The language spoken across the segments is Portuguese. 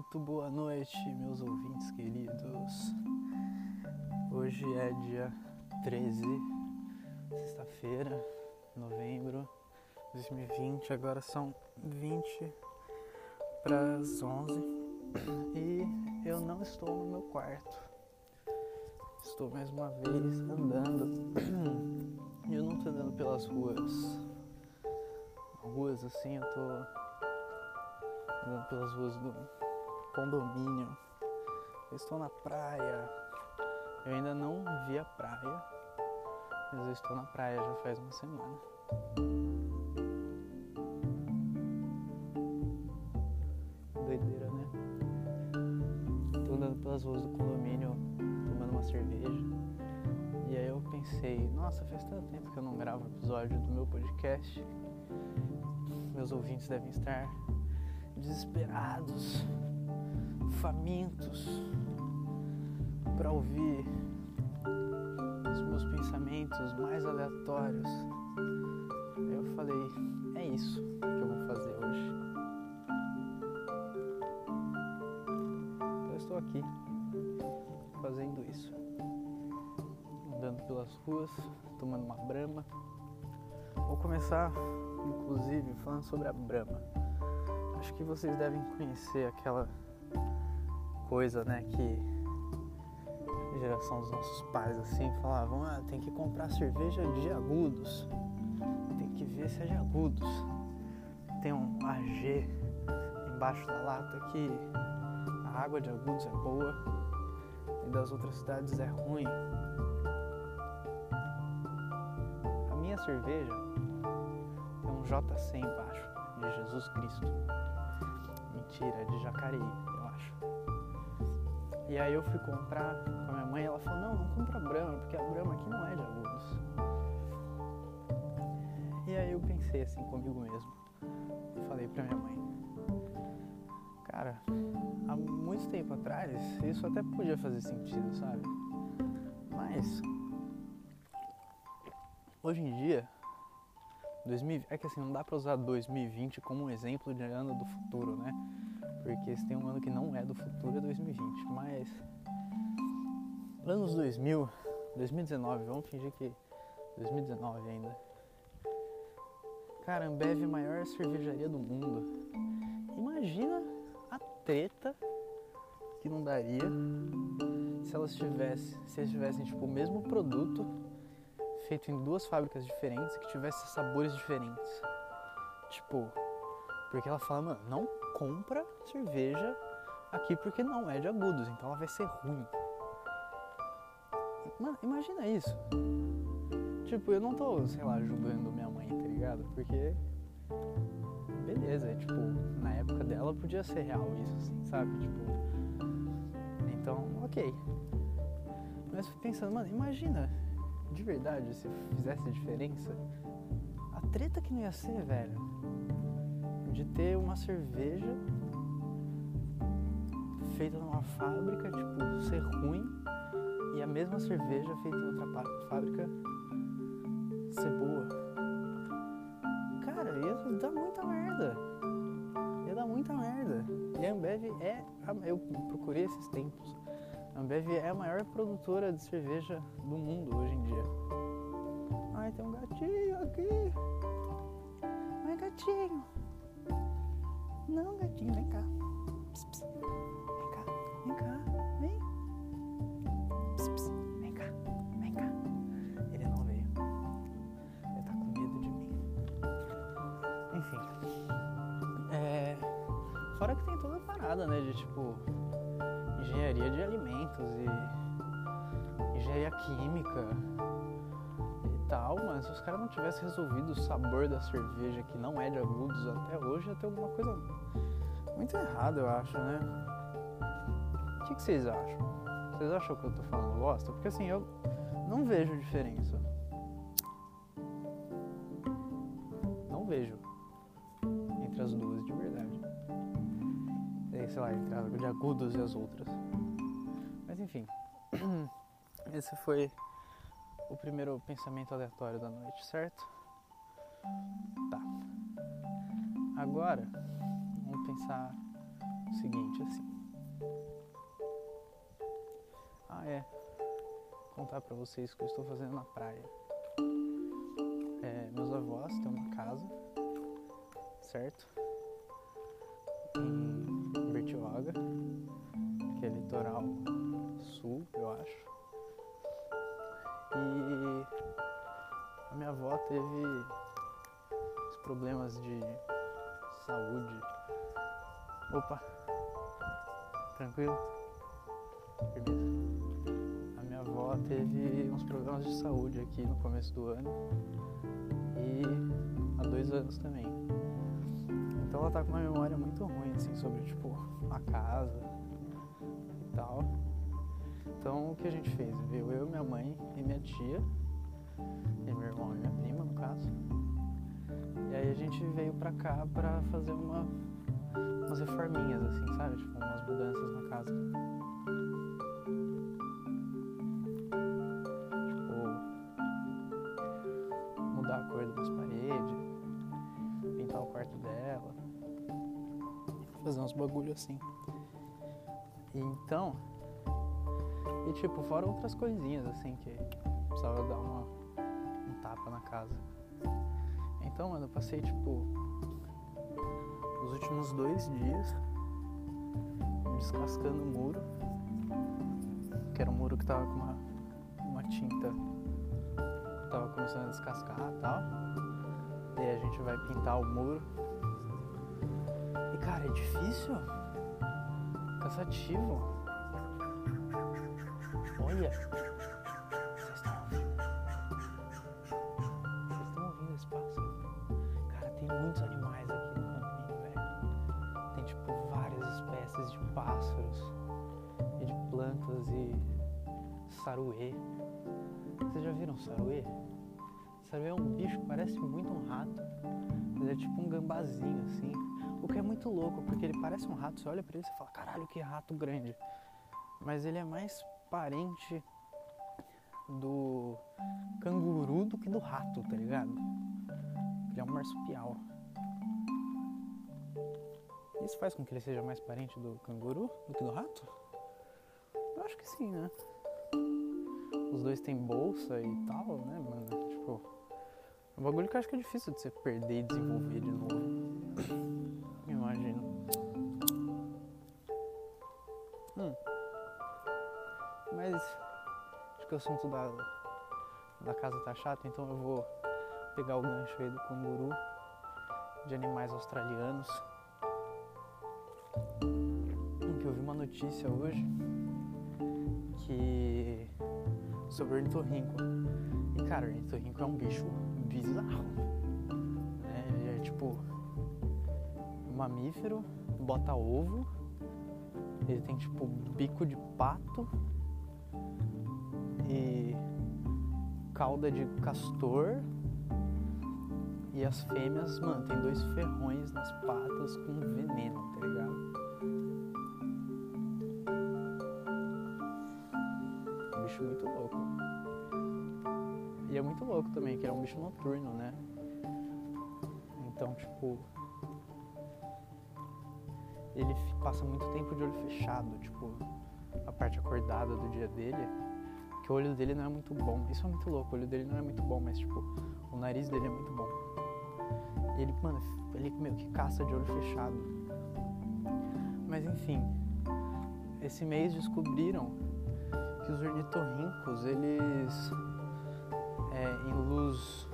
Muito boa noite, meus ouvintes queridos. Hoje é dia 13, sexta-feira, novembro de 2020. Agora são 20 para as 11 e eu não estou no meu quarto. Estou mais uma vez andando. Eu não estou andando pelas ruas. Ruas assim, eu tô andando pelas ruas do condomínio. Eu estou na praia. Eu ainda não vi a praia, mas eu estou na praia já faz uma semana. Doideira, né? Estou andando pelas ruas do condomínio tomando uma cerveja. E aí eu pensei, nossa, faz tanto tempo que eu não gravo episódio do meu podcast. Meus ouvintes devem estar desesperados, famintos para ouvir os meus pensamentos mais aleatórios. Eu falei, é isso que eu vou fazer hoje. Então eu estou aqui fazendo isso. Andando pelas ruas, tomando uma brama. Vou começar, inclusive, falando sobre a brama acho que vocês devem conhecer aquela coisa, né, que geração dos nossos pais assim falavam, ah, tem que comprar cerveja de agudos, tem que ver se é de agudos. Tem um AG embaixo da lata que a água de agudos é boa e das outras cidades é ruim. A minha cerveja tem um JC embaixo de Jesus Cristo. Mentira, de Jacareí, eu acho. E aí eu fui comprar com a minha mãe, ela falou, não, não compra Brahma, porque a Brahma aqui não é de agudos. E aí eu pensei assim comigo mesmo e falei pra minha mãe, cara, há muito tempo atrás isso até podia fazer sentido, sabe? Mas hoje em dia 2000, é que assim, não dá pra usar 2020 como um exemplo de ano do futuro, né? Porque se tem um ano que não é do futuro é 2020. Mas anos 2000, 2019, vamos fingir que 2019 ainda. Cara, Ambev é maior cervejaria do mundo. Imagina a treta que não daria se elas tivessem, se tivessem tipo o mesmo produto feito em duas fábricas diferentes que tivessem sabores diferentes. Tipo, porque ela fala, mano, não compra cerveja aqui porque não é de agudos, então ela vai ser ruim. Mano, imagina isso. Tipo, eu não tô, sei lá, julgando minha mãe, tá ligado? Porque. Beleza, é, tipo, na época dela podia ser real isso, assim, sabe? Tipo. Então, ok. Mas pensando, mano, imagina de verdade, se fizesse diferença, a treta que não ia ser, velho, de ter uma cerveja feita numa fábrica, tipo, ser ruim, e a mesma cerveja feita em outra fábrica ser boa. Cara, ia dar muita merda. Ia dar muita merda. E a Ambev é. Eu procurei esses tempos. A Ambev é a maior produtora de cerveja do mundo hoje em dia. Ai, tem um gatinho aqui. Ai, gatinho. Não, gatinho, vem cá. Pss, pss. Vem cá, vem cá, vem. Pss, pss. Vem cá, vem cá. Ele não veio. Ele tá com medo de mim. Enfim. É... Fora que tem toda a parada, né? De tipo engenharia de alimentos e engenharia química tal, mas se os caras não tivessem resolvido o sabor da cerveja que não é de agudos até hoje, ia ter alguma coisa muito errada, eu acho, né? O que, que vocês acham? Vocês acham que eu tô falando bosta? Porque assim, eu não vejo diferença. Não vejo entre as duas de verdade sei lá, entre as de agudos e as outras. Mas enfim, esse foi o primeiro pensamento aleatório da noite, certo? Tá. Agora, pensar o seguinte assim. Ah, é. Contar pra vocês o que eu estou fazendo na praia. É, meus avós têm uma casa, certo? Em Bertioga, que é litoral sul, eu acho. E a minha avó teve problemas de saúde. Opa, tranquilo? Firmeza. A minha avó teve uns problemas de saúde aqui no começo do ano e há dois anos também. Então ela tá com uma memória muito ruim, assim, sobre tipo a casa e tal. Então o que a gente fez? Veio eu, minha mãe e minha tia, e meu irmão e minha prima no caso. E aí a gente veio pra cá pra fazer uma, umas reforminhas, assim, sabe? Tipo, umas mudanças na casa. Tipo, mudar a cor das paredes, pintar o quarto dela, fazer uns bagulho assim. Então, e tipo, fora outras coisinhas assim que precisava dar uma, um tapa na casa. Então, mano, eu passei tipo os últimos dois dias descascando o muro. Que era um muro que tava com uma, uma tinta. Tava começando a descascar e tal. E aí a gente vai pintar o muro. E cara, é difícil. Cansativo. Olha. Vocês estão ouvindo? Vocês estão ouvindo esse pássaro? Cara, tem muitos animais plantas e saruê. Vocês já viram saruê? Saruê é um bicho que parece muito um rato, mas é tipo um gambazinho assim. O que é muito louco, porque ele parece um rato, você olha pra ele e fala, caralho, que rato grande. Mas ele é mais parente do canguru do que do rato, tá ligado? Ele é um marsupial. Isso faz com que ele seja mais parente do canguru do que do rato? Eu acho que sim, né? Os dois têm bolsa e tal, né, mano? Tipo, é um bagulho que eu acho que é difícil de você perder e desenvolver de novo. Imagino. Hum. Mas acho que o assunto da, da casa tá chato, então eu vou pegar o gancho aí do canguru, de animais australianos. Que eu vi uma notícia hoje que sobre o ornitorrinco. E cara, o ornitorrinco é um bicho bizarro. Né? Ele é tipo um mamífero, bota ovo, ele tem tipo bico de pato e cauda de castor. E as fêmeas, mano, tem dois ferrões nas patas com veneno, bicho muito louco. E é muito louco também, que é um bicho noturno, né? Então, tipo. Ele passa muito tempo de olho fechado, tipo, a parte acordada do dia dele. Que o olho dele não é muito bom. Isso é muito louco, o olho dele não é muito bom, mas, tipo, o nariz dele é muito bom. Ele, mano, ele meio que caça de olho fechado. Mas enfim, esse mês descobriram que os ornitorrincos, eles é, em luz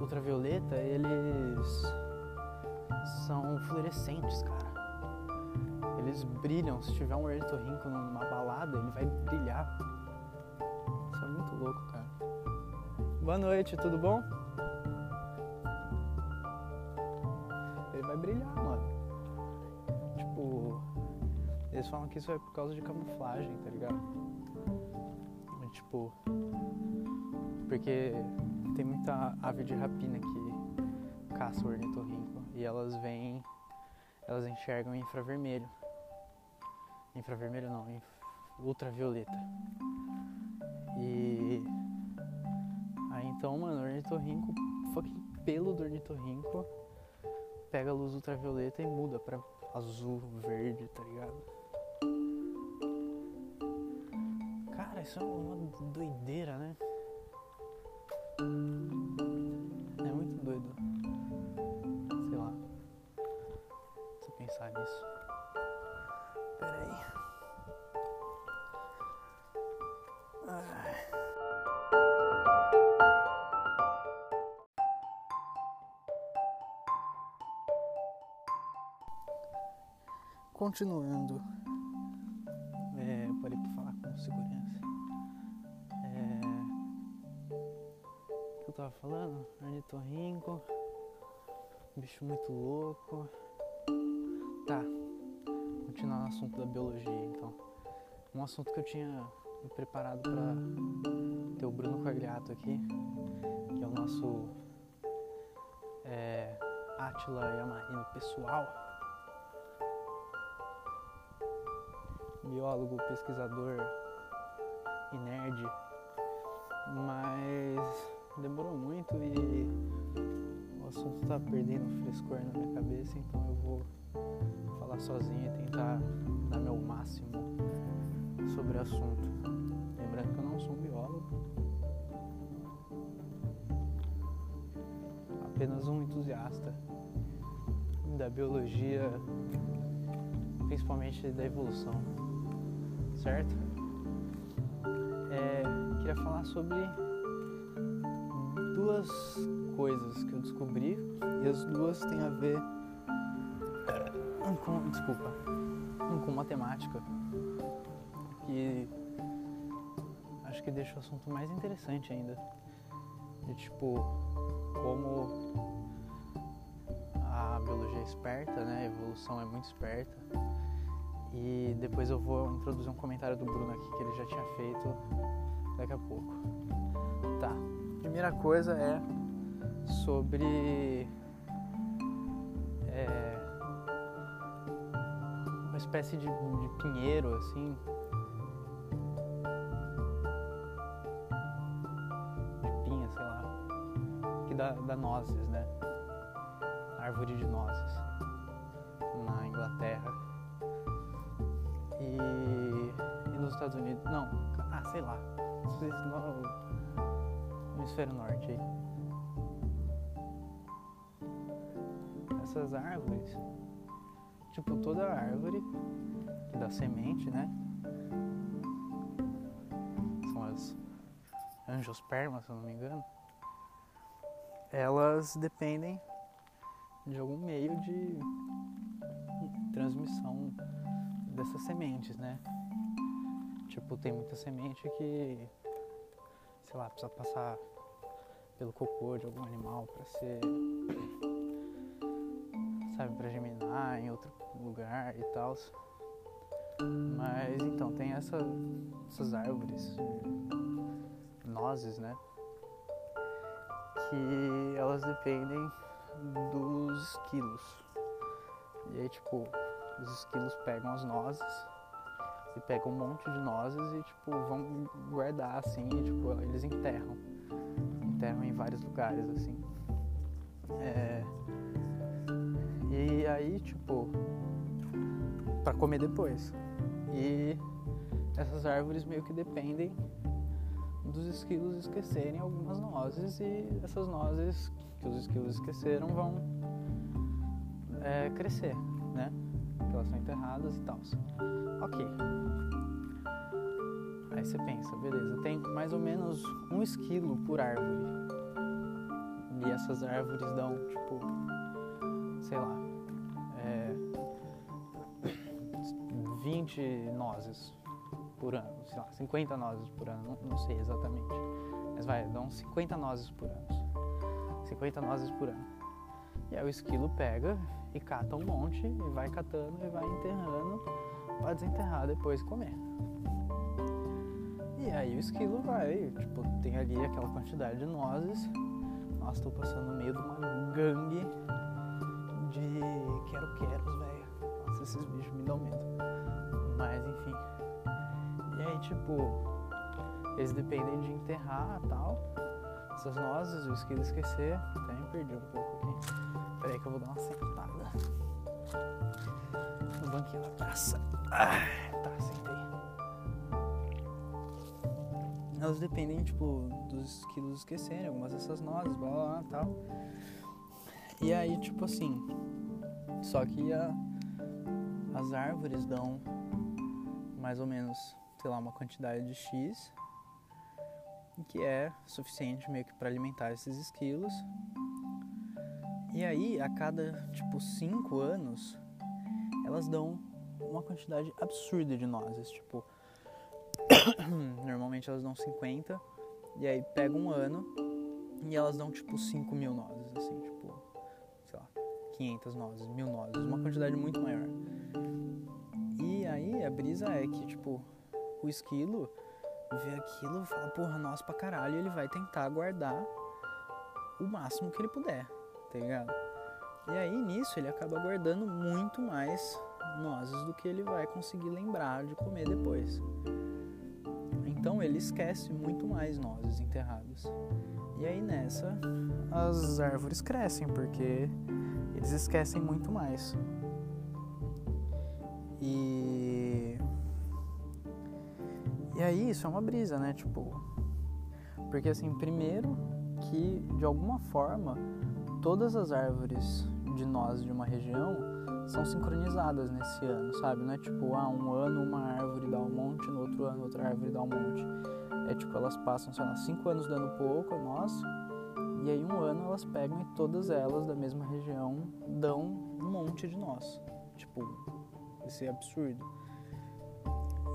ultravioleta, eles são fluorescentes, cara. Eles brilham. Se tiver um ornitorrinco numa balada, ele vai brilhar. Isso é muito louco, cara. Boa noite, tudo bom? Ele vai brilhar, mano. Tipo, eles falam que isso é por causa de camuflagem, tá ligado? Tipo, porque tem muita ave de rapina que caça o ornitorrinco e elas vêm, elas enxergam infravermelho. Infravermelho não, em ultravioleta. E aí então, mano, o ornitorrinco, fucking pelo do ornitorrinco pega a luz ultravioleta e muda pra azul, verde, tá ligado? Isso é uma doideira, né? É muito doido. Sei lá. Se pensar nisso. Pera aí. Ai. Continuando. É, eu parei pra falar com segurança. Tava falando? Ornitorrinco. Bicho muito louco. Tá. Continuar no assunto da biologia, então. Um assunto que eu tinha preparado pra ter o Bruno Corgliato aqui, que é o nosso é, Atila Yamarino pessoal. biólogo, pesquisador e nerd, mas demorou muito e o assunto está perdendo frescor na minha cabeça, então eu vou falar sozinho e tentar dar meu máximo sobre o assunto. Lembrando que eu não sou um biólogo, apenas um entusiasta da biologia, principalmente da evolução certo? É, queria falar sobre duas coisas que eu descobri e as duas têm a ver com, desculpa, com matemática e acho que deixa o assunto mais interessante ainda de tipo como a biologia é esperta, né? A evolução é muito esperta e depois eu vou introduzir um comentário do Bruno aqui que ele já tinha feito daqui a pouco. Primeira coisa é sobre é, uma espécie de, de pinheiro assim. De pinha, sei lá. Que dá, dá nozes, né? Árvore de nozes. Na Inglaterra e, e nos Estados Unidos. Não, ah, sei lá. Hemisfério norte aí. Essas árvores, tipo toda árvore que dá semente, né? São as angiospermas, se eu não me engano. Elas dependem de algum meio de transmissão dessas sementes, né? Tipo, tem muita semente que, sei lá, precisa passar pelo cocô de algum animal para ser, sabe, para germinar em outro lugar e tal. Mas então, tem essa, essas árvores, nozes, né? Que elas dependem dos quilos. E aí, tipo, os esquilos pegam as nozes e pegam um monte de nozes e tipo vão guardar assim e tipo eles enterram enterram em vários lugares assim é... e aí tipo para comer depois e essas árvores meio que dependem dos esquilos esquecerem algumas nozes e essas nozes que os esquilos esqueceram vão é, crescer né elas são enterradas e tal. Ok. Aí você pensa, beleza, tem mais ou menos um esquilo por árvore. E essas árvores dão, tipo, sei lá, é, 20 nozes por ano, sei lá, 50 nozes por ano, não, não sei exatamente. Mas vai, dão 50 nozes por ano. 50 nozes por ano. E aí o esquilo pega e cata um monte e vai catando e vai enterrando para desenterrar depois comer. E aí o esquilo vai, tipo, tem ali aquela quantidade de nozes. Nossa, tô passando no meio de uma gangue de quero-queros, velho. Nossa, esses bichos me dão medo. Mas enfim. E aí, tipo, eles dependem de enterrar tal. Essas nozes, o esquilo esquecer. Até me perdi um pouco aqui. Peraí que eu vou dar uma sentada. No banquinho da praça. Ah, tá, sentei. Elas dependem, tipo, dos esquilos esquecerem algumas dessas nozes, blá blá blá tal. E aí, tipo assim, só que a, as árvores dão mais ou menos, sei lá, uma quantidade de X, que é suficiente meio que para alimentar esses esquilos. E aí, a cada, tipo, 5 anos, elas dão uma quantidade absurda de nozes, tipo, normalmente elas dão 50, e aí pega um ano e elas dão tipo 5 mil nozes, assim, tipo, sei lá, 500 nozes, mil nozes, uma quantidade muito maior. E aí a brisa é que, tipo, o esquilo vê aquilo e fala, porra, noz pra caralho, e ele vai tentar guardar o máximo que ele puder, tá ligado? E aí nisso ele acaba guardando muito mais nozes do que ele vai conseguir lembrar de comer depois. Então ele esquece muito mais nozes enterradas. E aí nessa as árvores crescem porque eles esquecem muito mais. E E aí isso é uma brisa, né? Tipo, porque assim, primeiro que de alguma forma todas as árvores de nozes de uma região são sincronizadas nesse ano, sabe? Não é tipo, ah, um ano uma árvore dá um monte, no outro ano outra árvore dá um monte. É tipo, elas passam, sei lá, cinco anos dando pouco, nossa, e aí um ano elas pegam e todas elas da mesma região dão um monte de nós. Tipo, esse é absurdo.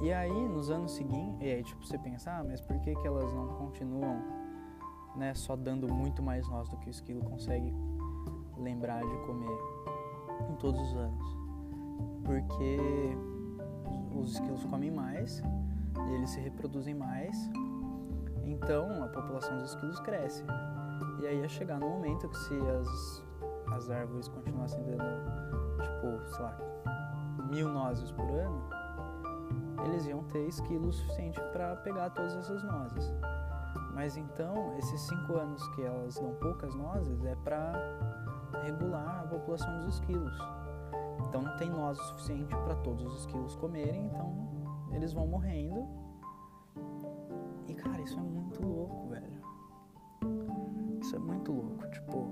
E aí, nos anos seguintes, e aí, tipo, você pensa, ah, mas por que, que elas não continuam, né, só dando muito mais nós do que o esquilo consegue lembrar de comer em todos os anos? Porque os esquilos comem mais, eles se reproduzem mais, então a população dos esquilos cresce. E aí ia chegar no momento que se as, as árvores continuassem dando, tipo, sei lá, mil nozes por ano, eles iam ter esquilo suficiente para pegar todas essas nozes. Mas então, esses cinco anos que elas dão poucas nozes é para regular a população dos esquilos. Então não tem nozes suficiente para todos os esquilos comerem, então eles vão morrendo. E cara, isso é muito louco, velho. Isso é muito louco, tipo,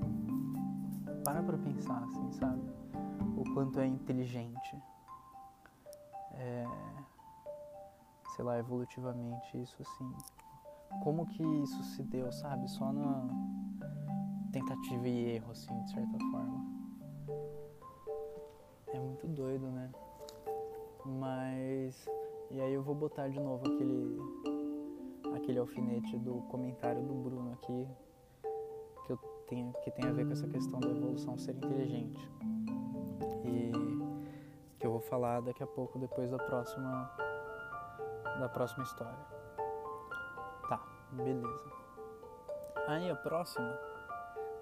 para pra pensar assim, sabe? O quanto é inteligente. É, sei lá, evolutivamente isso assim. Como que isso se deu, sabe? Só na tentativa e erro, assim, de certa forma. É muito doido, né? Mas. E aí eu vou botar de novo aquele. aquele alfinete do comentário do Bruno aqui. Que, eu tenho, que tem a ver com essa questão da evolução ser inteligente. E que eu vou falar daqui a pouco, depois da próxima. da próxima história. Tá, beleza. Aí a próxima.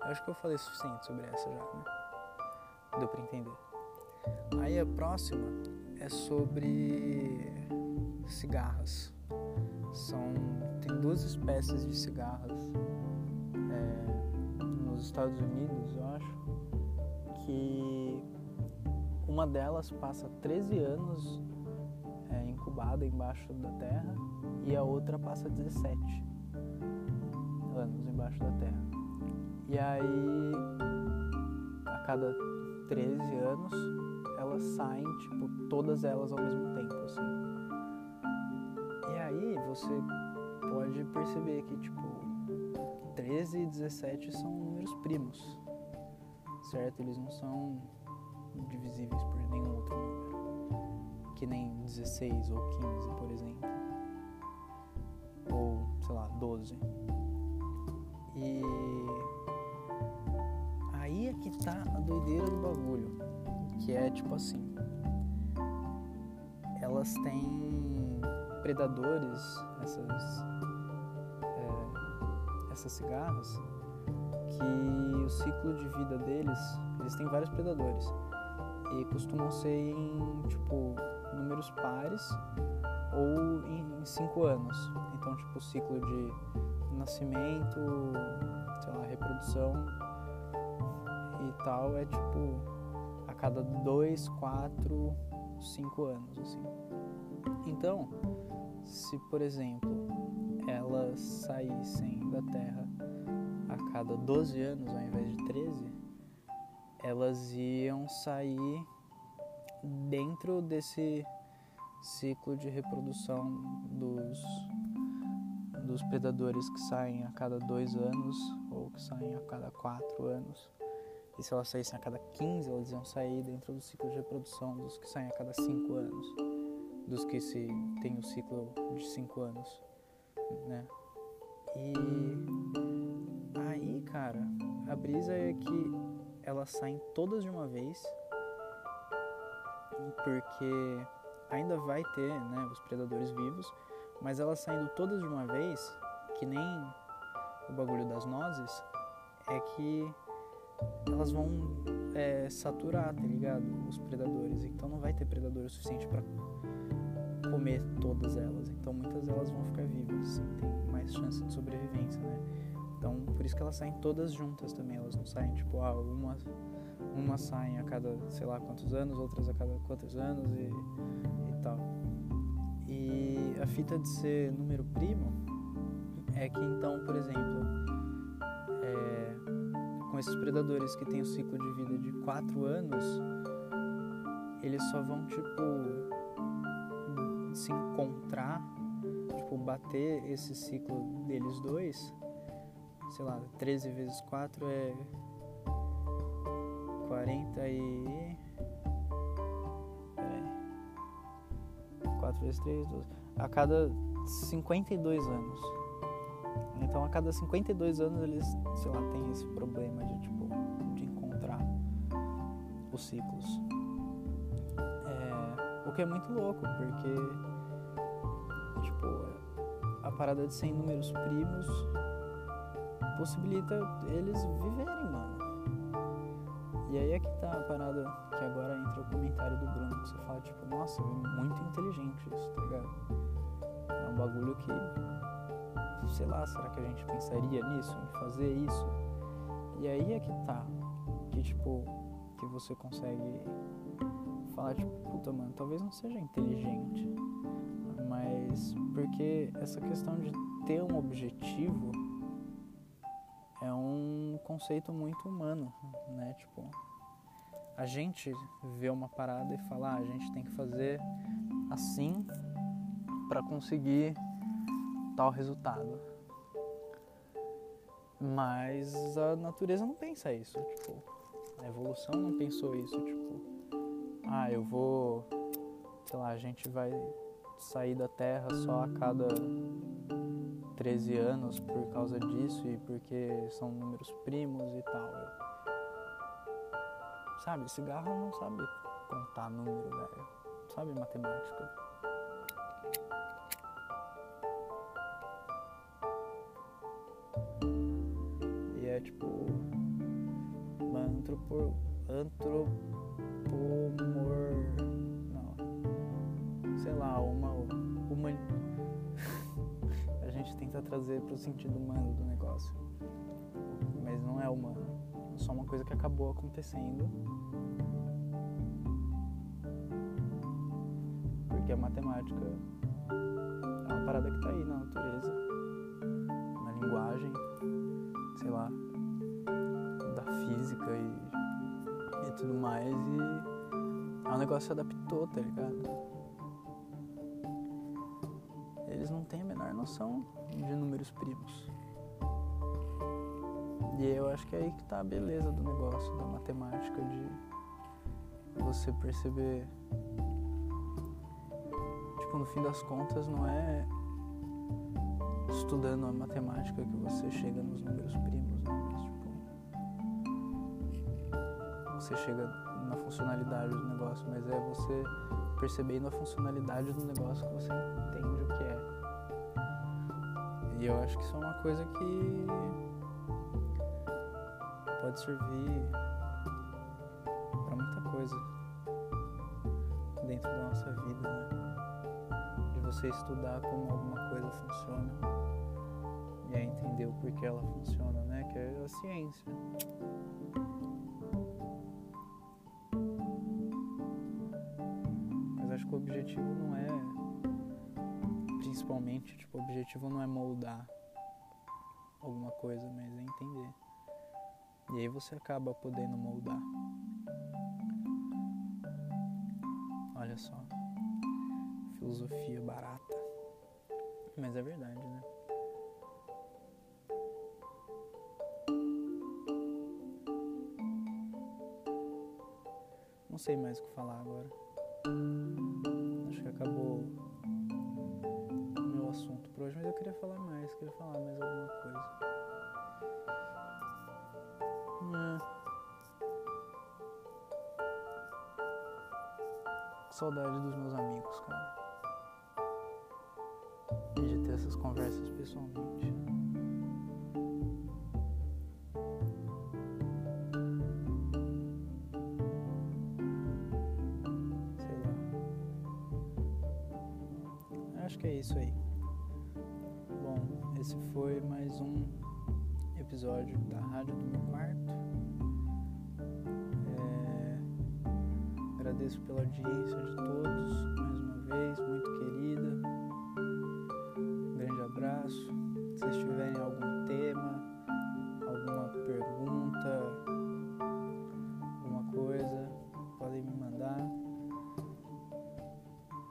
Acho que eu falei o suficiente sobre essa já, né? Deu pra entender. Aí a próxima é sobre cigarras. São tem duas espécies de cigarras é, nos Estados Unidos, eu acho, que uma delas passa 13 anos é, incubada embaixo da terra e a outra passa 17 anos embaixo da terra. E aí, a cada 13 anos, elas saem, tipo, todas elas ao mesmo tempo, assim. E aí você pode perceber que, tipo, 13 e 17 são números primos, certo? Eles não são divisíveis por nenhum outro número, que nem 16 ou 15, por exemplo, ou, sei lá, 12. E aí é que tá a doideira do bagulho, que é tipo assim, elas têm predadores, essas é, essas cigarras, que o ciclo de vida deles, eles têm vários predadores e costumam ser em tipo números pares ou em cinco anos. Então tipo o ciclo de nascimento, sei lá, reprodução é tipo a cada dois, quatro, cinco anos assim. Então, se por exemplo elas saíssem da Terra a cada 12 anos ao invés de 13, elas iam sair dentro desse ciclo de reprodução dos, dos predadores que saem a cada dois anos ou que saem a cada quatro anos. E se elas saíssem a cada 15, elas iam sair dentro do ciclo de reprodução dos que saem a cada 5 anos, dos que se tem o ciclo de 5 anos, né? E aí, cara, a brisa é que elas saem todas de uma vez, porque ainda vai ter, né, os predadores vivos, mas elas saindo todas de uma vez, que nem o bagulho das nozes, é que elas vão é, saturar, tá ligado? Os predadores. Então não vai ter predador o suficiente para comer todas elas. Então muitas delas vão ficar vivas, assim, tem mais chance de sobrevivência, né? Então por isso que elas saem todas juntas também. Elas não saem tipo, ah, uma, uma saem a cada sei lá quantos anos, outras a cada quantos anos e, e tal. E a fita de ser número primo é que então, por exemplo, é, com esses predadores que têm o ciclo de vida de 4 anos, eles só vão tipo se encontrar, tipo bater esse ciclo deles dois, sei lá, 13 vezes 4 é 40 e 4 vezes 3, 12. A cada 52 anos. Então a cada 52 anos eles, sei lá, tem esse problema de tipo de encontrar os ciclos. É, o que é muito louco, porque tipo, a parada de 100 números primos possibilita eles viverem, mano. E aí é que tá a parada que agora entra o comentário do Bruno, que você fala, tipo, nossa, é muito inteligente isso, tá ligado? É um bagulho que, sei lá, será que a gente pensaria nisso, em fazer isso? E aí é que tá, que tipo, que você consegue falar, tipo, puta, mano, talvez não seja inteligente, mas porque essa questão de ter um objetivo é um conceito muito humano, né? Tipo, a gente vê uma parada e fala, ah, a gente tem que fazer assim para conseguir tal resultado. Mas a natureza não pensa isso, tipo, a evolução não pensou isso, tipo, ah, eu vou, sei lá, a gente vai sair da Terra só a cada 13 anos por causa disso e porque são números primos e tal. Sabe, cigarro não sabe contar número, velho. Sabe matemática. É tipo uma antropor, antropomor, não, sei lá, uma uma a gente tenta trazer para o sentido humano do negócio, mas não é humano, é só uma coisa que acabou acontecendo. Porque a matemática é uma parada que está aí na natureza, na linguagem, sei lá, da física e, e tudo mais. E é um negócio se adaptou, tá ligado? Eles não têm a menor noção de números primos. E eu acho que é aí que tá a beleza do negócio, da matemática, de você perceber tipo, no fim das contas, não é estudando a matemática que você chega nos números primos, né? Mas, tipo, você chega na funcionalidade do negócio, mas é você percebendo a funcionalidade do negócio que você entende o que é. E eu acho que isso é uma coisa que pode servir para muita coisa dentro da nossa vida, né? Você estudar como alguma coisa funciona e entender o porquê ela funciona, né? Que é a ciência. Mas acho que o objetivo não é principalmente, tipo, o objetivo não é moldar alguma coisa, mas é entender. E aí você acaba podendo moldar. Filosofia barata. Mas é verdade, né? Não sei mais o que falar agora. Acho que acabou o meu assunto por hoje, mas eu queria falar mais, queria falar mais alguma coisa. É. Saudade dos meus amigos, cara. E de ter essas conversas pessoalmente. Sei lá. Acho que é isso aí. Bom, esse foi mais um episódio da Rádio do Meu Quarto. É, Agradeço pela audiência de todos,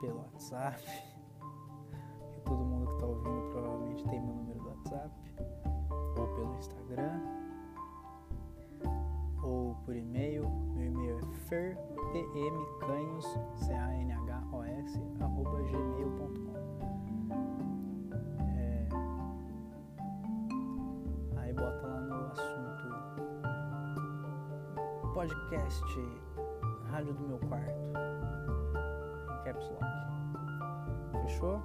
pelo WhatsApp. Que todo mundo que está ouvindo provavelmente tem meu número do WhatsApp. Ou pelo Instagram. Ou por e-mail. Meu e-mail é fer tmcanhos, C-A-N-H-O-S, arroba gmail.com. É... Aí bota lá no assunto podcast Rádio do Meu Quarto, Caps Lock. Fechou?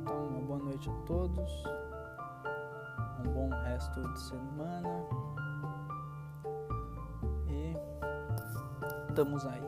Então, uma boa noite a todos, um bom resto de semana. E estamos aí.